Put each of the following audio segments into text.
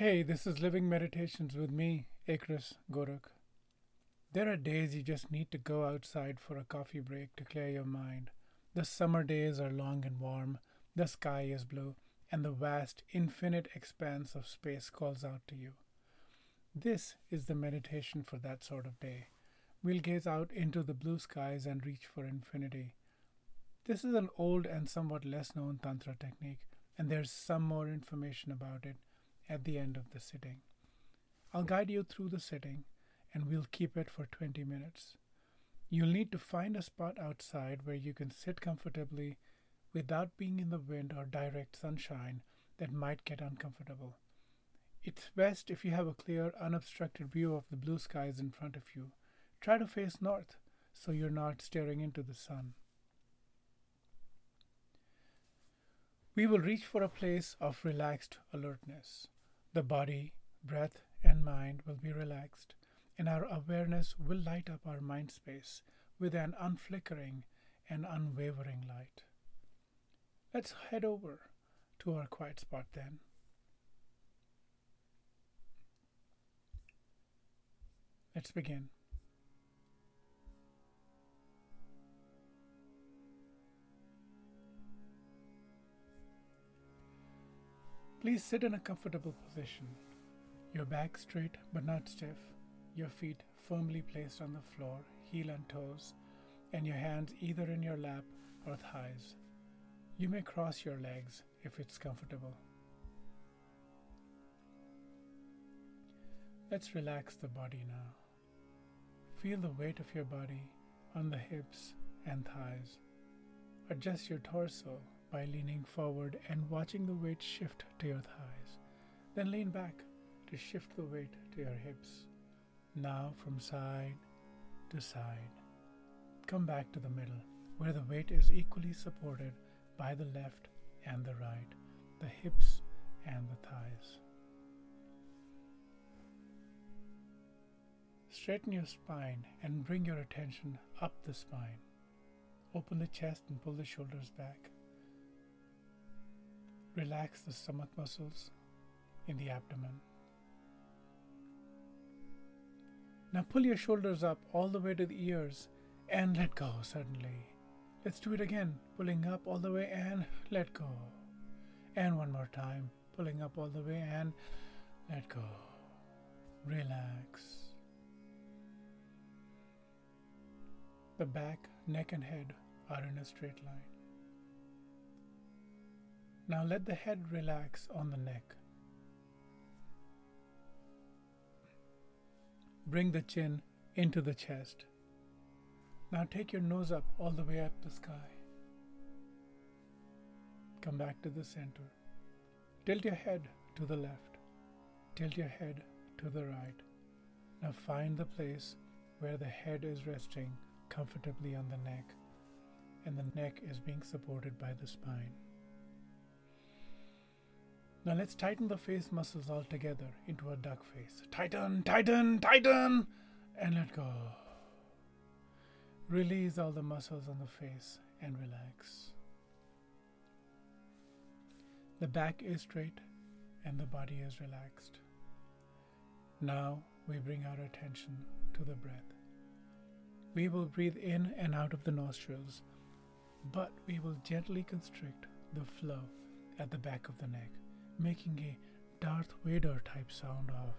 Hey, this is Living Meditations with me, Akris Gorak. There are days you just need to go outside for a coffee break to clear your mind. The summer days are long and warm, the sky is blue, and the vast, infinite expanse of space calls out to you. This is the meditation for that sort of day. We'll gaze out into the blue skies and reach for infinity. This is an old and somewhat less known Tantra technique, and there's some more information about it at the end of the sitting. I'll guide you through the sitting, and we'll keep it for 20 minutes. You'll need to find a spot outside where you can sit comfortably without being in the wind or direct sunshine that might get uncomfortable. It's best if you have a clear, unobstructed view of the blue skies in front of you. Try to face north so you're not staring into the sun. We will reach for a place of relaxed alertness. The body, breath, and mind will be relaxed, and our awareness will light up our mind space with an unflickering and unwavering light. Let's head over to our quiet spot then. Let's begin. Please sit in a comfortable position, your back straight but not stiff, your feet firmly placed on the floor, heel and toes, and your hands either in your lap or thighs. You may cross your legs if it's comfortable. Let's relax the body now. Feel the weight of your body on the hips and thighs. Adjust your torso by leaning forward and watching the weight shift to your thighs. Then lean back to shift the weight to your hips. Now from side to side. Come back to the middle where the weight is equally supported by the left and the right, the hips and the thighs. Straighten your spine and bring your attention up the spine. Open the chest and pull the shoulders back. Relax the stomach muscles in the abdomen. Now pull your shoulders up all the way to the ears and let go suddenly. Let's do it again. Pulling up all the way and let go. And one more time. Pulling up all the way and let go. Relax. The back, neck, and head are in a straight line. Now let the head relax on the neck. Bring the chin into the chest. Now take your nose up all the way up the sky. Come back to the center. Tilt your head to the left. Tilt your head to the right. Now find the place where the head is resting comfortably on the neck and the neck is being supported by the spine. Now let's tighten the face muscles all together into a duck face. Tighten, tighten, tighten, and let go. Release all the muscles on the face and relax. The back is straight and the body is relaxed. Now we bring our attention to the breath. We will breathe in and out of the nostrils, but we will gently constrict the flow at the back of the neck making a Darth Vader type sound of.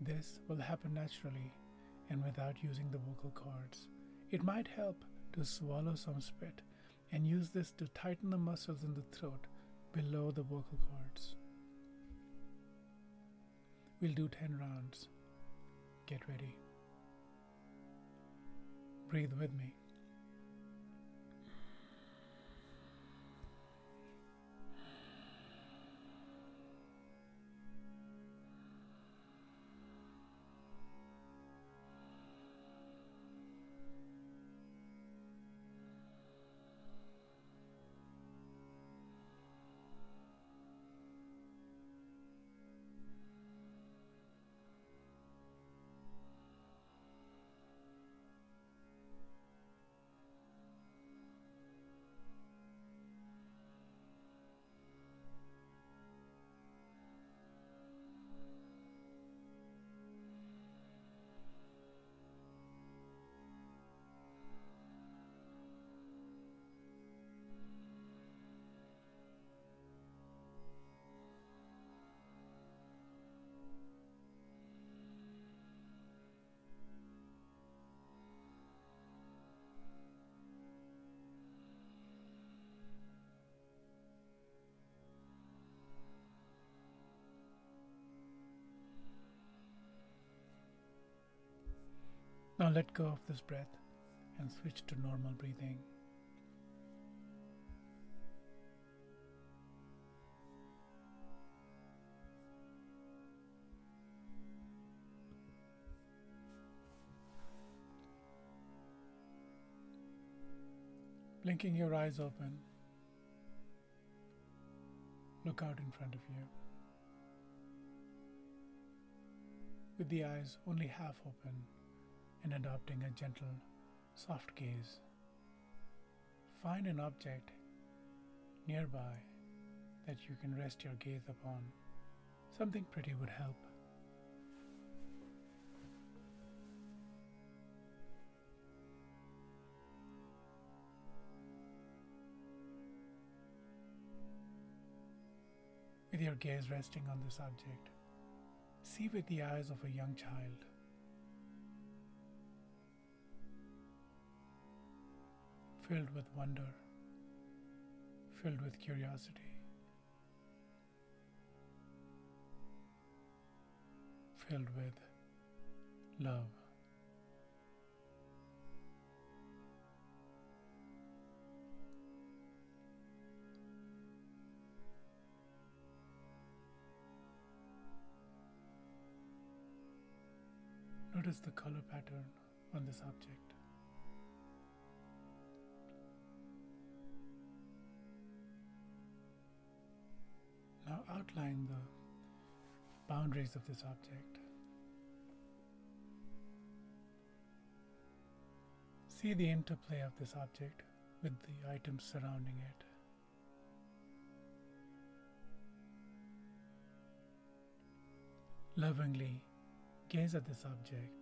This will happen naturally and without using the vocal cords. It might help to swallow some spit and use this to tighten the muscles in the throat below the vocal cords. We'll do 10 rounds. Get ready. Breathe with me. Now let go of this breath and switch to normal breathing. Blinking your eyes open, look out in front of you. With the eyes only half open and adopting a gentle, soft gaze, find an object nearby that you can rest your gaze upon. Something pretty would help. with your gaze resting on this object. See with the eyes of a young child. Filled with wonder, filled with curiosity, filled with love. Notice the color pattern on this object. Outline the boundaries of this object. See the interplay of this object with the items surrounding it. Lovingly gaze at this object.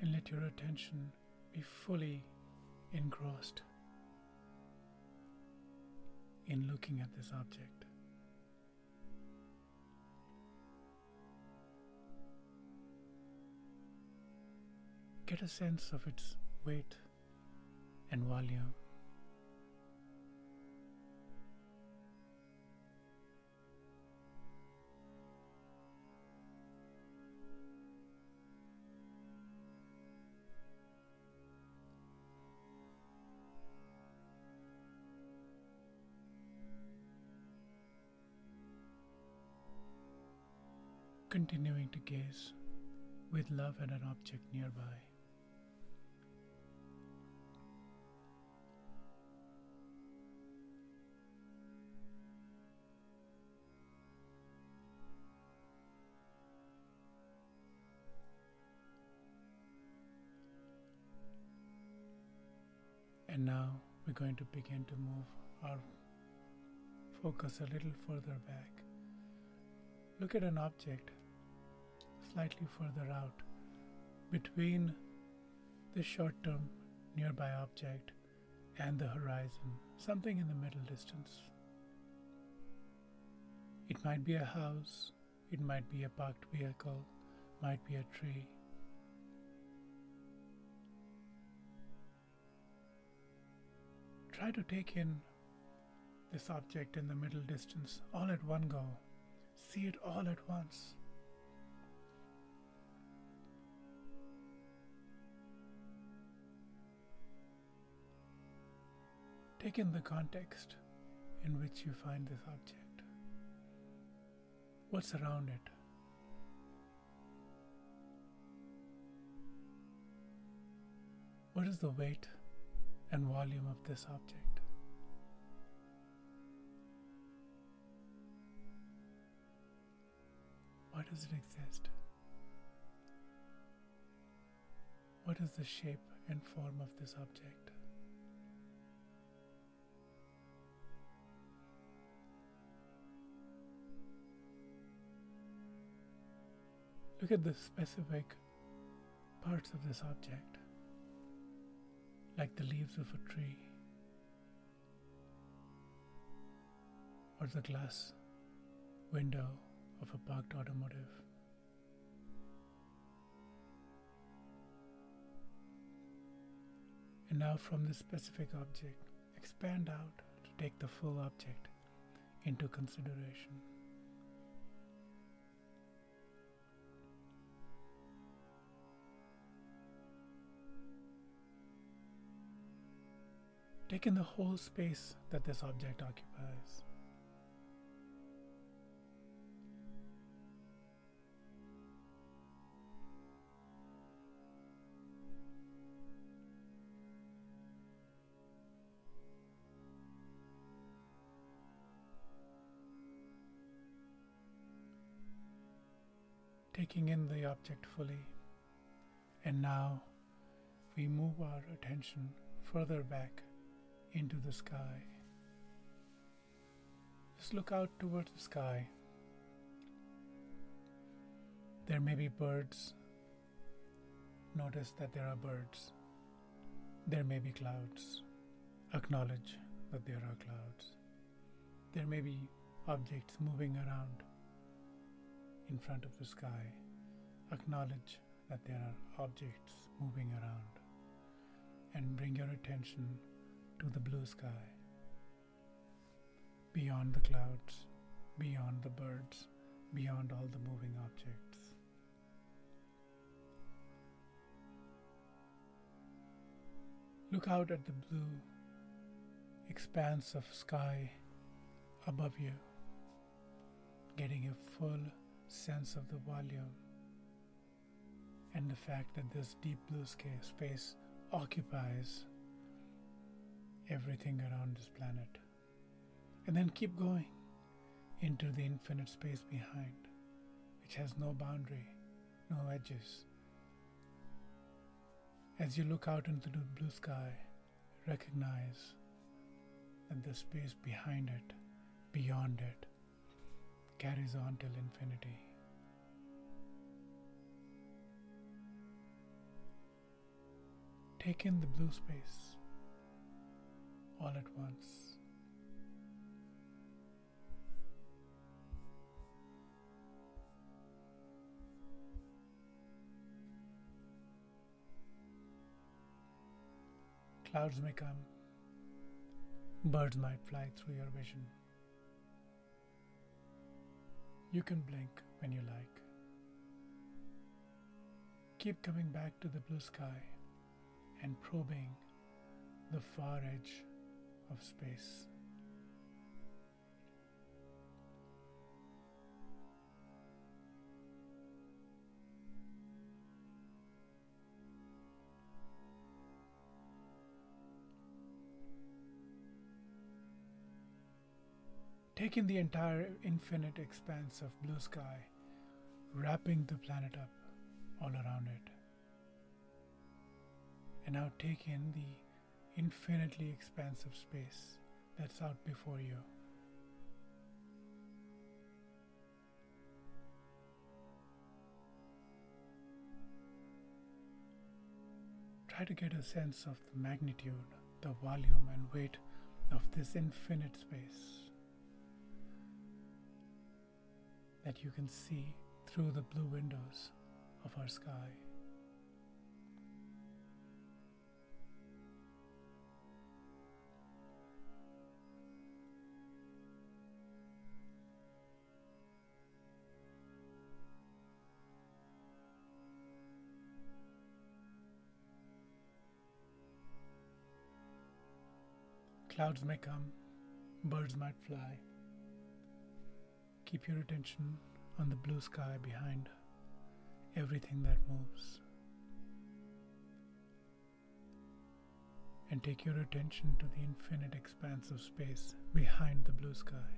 And let your attention be fully engrossed in looking at this object. Get a sense of its weight and volume. Continuing to gaze with love at an object nearby. And now we're going to begin to move our focus a little further back. Look at an object slightly further out between the short term nearby object and the horizon, something in the middle distance. It might be a house, it might be a parked vehicle, might be a tree. Try to take in this object in the middle distance all at one go. See it all at once. Take in the context in which you find this object. What's around it? What is the weight and volume of this object? Why does it exist? What is the shape and form of this object? Look at the specific parts of this object, like the leaves of a tree or the glass window of a parked automotive. And now, from this specific object, expand out to take the full object into consideration. Take in the whole space that this object occupies. taking in the object fully. And now we move our attention further back into the sky. Just look out towards the sky. There may be birds. Notice that there are birds. There may be clouds. Acknowledge that there are clouds. There may be objects moving around in front of the sky. Acknowledge that there are objects moving around and bring your attention to the blue sky. Beyond the clouds, beyond the birds, beyond all the moving objects. Look out at the blue expanse of sky above you, getting a full sense of the volume and the fact that this deep blue space occupies everything around this planet. And then keep going into the infinite space behind, which has no boundary, no edges. As you look out into the blue sky, recognize that the space behind it, beyond it, carries on till infinity. Take in the blue space all at once. Clouds may come, birds might fly through your vision. You can blink when you like. Keep coming back to the blue sky and probing the far edge of space. Take in the entire infinite expanse of blue sky, wrapping the planet up all around it. And now take in the infinitely expansive space that's out before you. Try to get a sense of the magnitude, the volume, and weight of this infinite space. that you can see through the blue windows of our sky. Clouds may come, birds might fly. Keep your attention on the blue sky behind everything that moves. And take your attention to the infinite expanse of space behind the blue sky.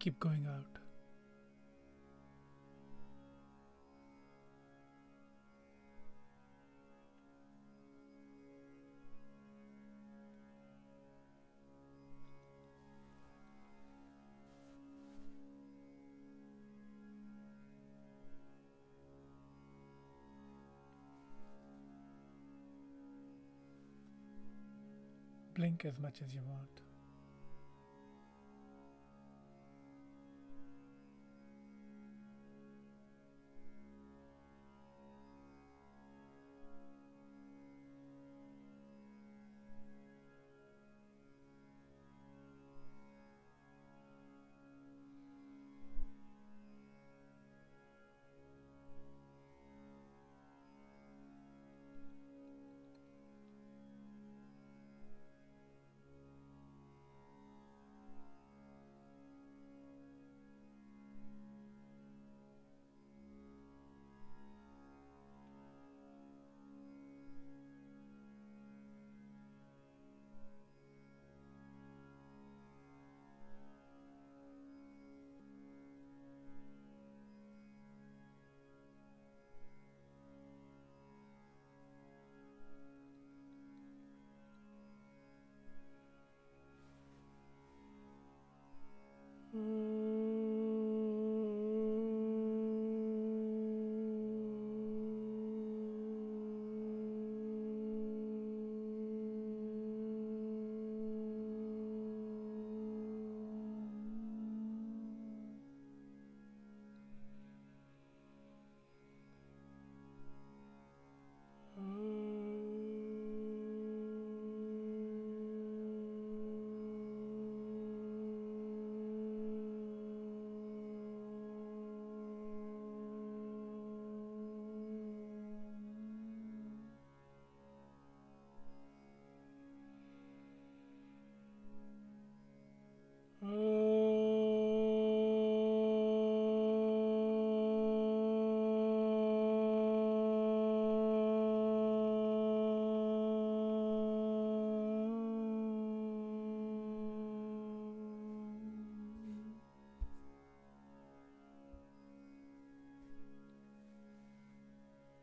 Keep going out. Blink as much as you want.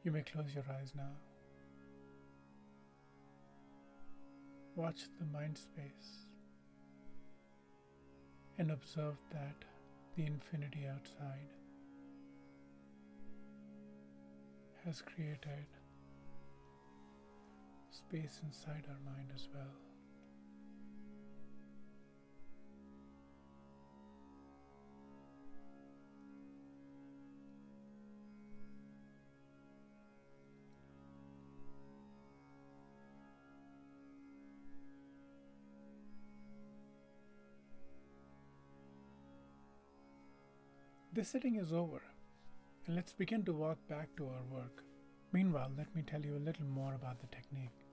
You may close your eyes now. Watch the mind space and observe that the infinity outside has created space inside our mind as well. The sitting is over, and let's begin to walk back to our work. Meanwhile, let me tell you a little more about the technique.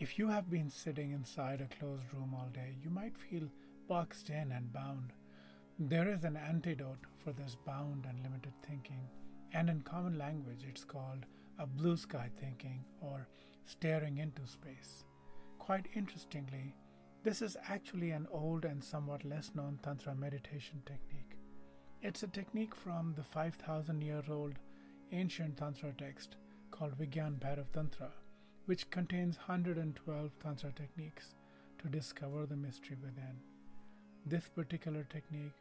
If you have been sitting inside a closed room all day, you might feel boxed in and bound. There is an antidote for this bound and limited thinking, and in common language, it's called a blue sky thinking or staring into space. Quite interestingly, this is actually an old and somewhat less known Tantra meditation technique. It's a technique from the 5000 year old ancient Tantra text called Vigyan Bhairav Tantra, which contains 112 Tantra techniques to discover the mystery within. This particular technique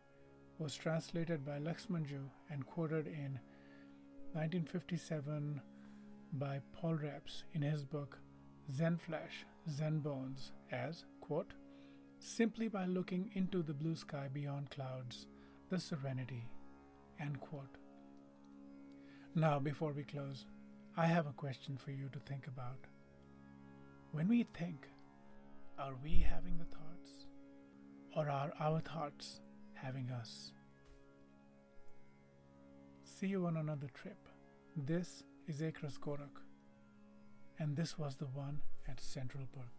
was translated by Lakshmanjoo and quoted in 1957 by Paul Reps in his book Zen Flesh, Zen Bones as, quote, simply by looking into the blue sky beyond clouds the serenity. End quote. Now, before we close, I have a question for you to think about. When we think, are we having the thoughts, or are our thoughts having us? See you on another trip. This is Akras Gorak, and this was the one at Central Park.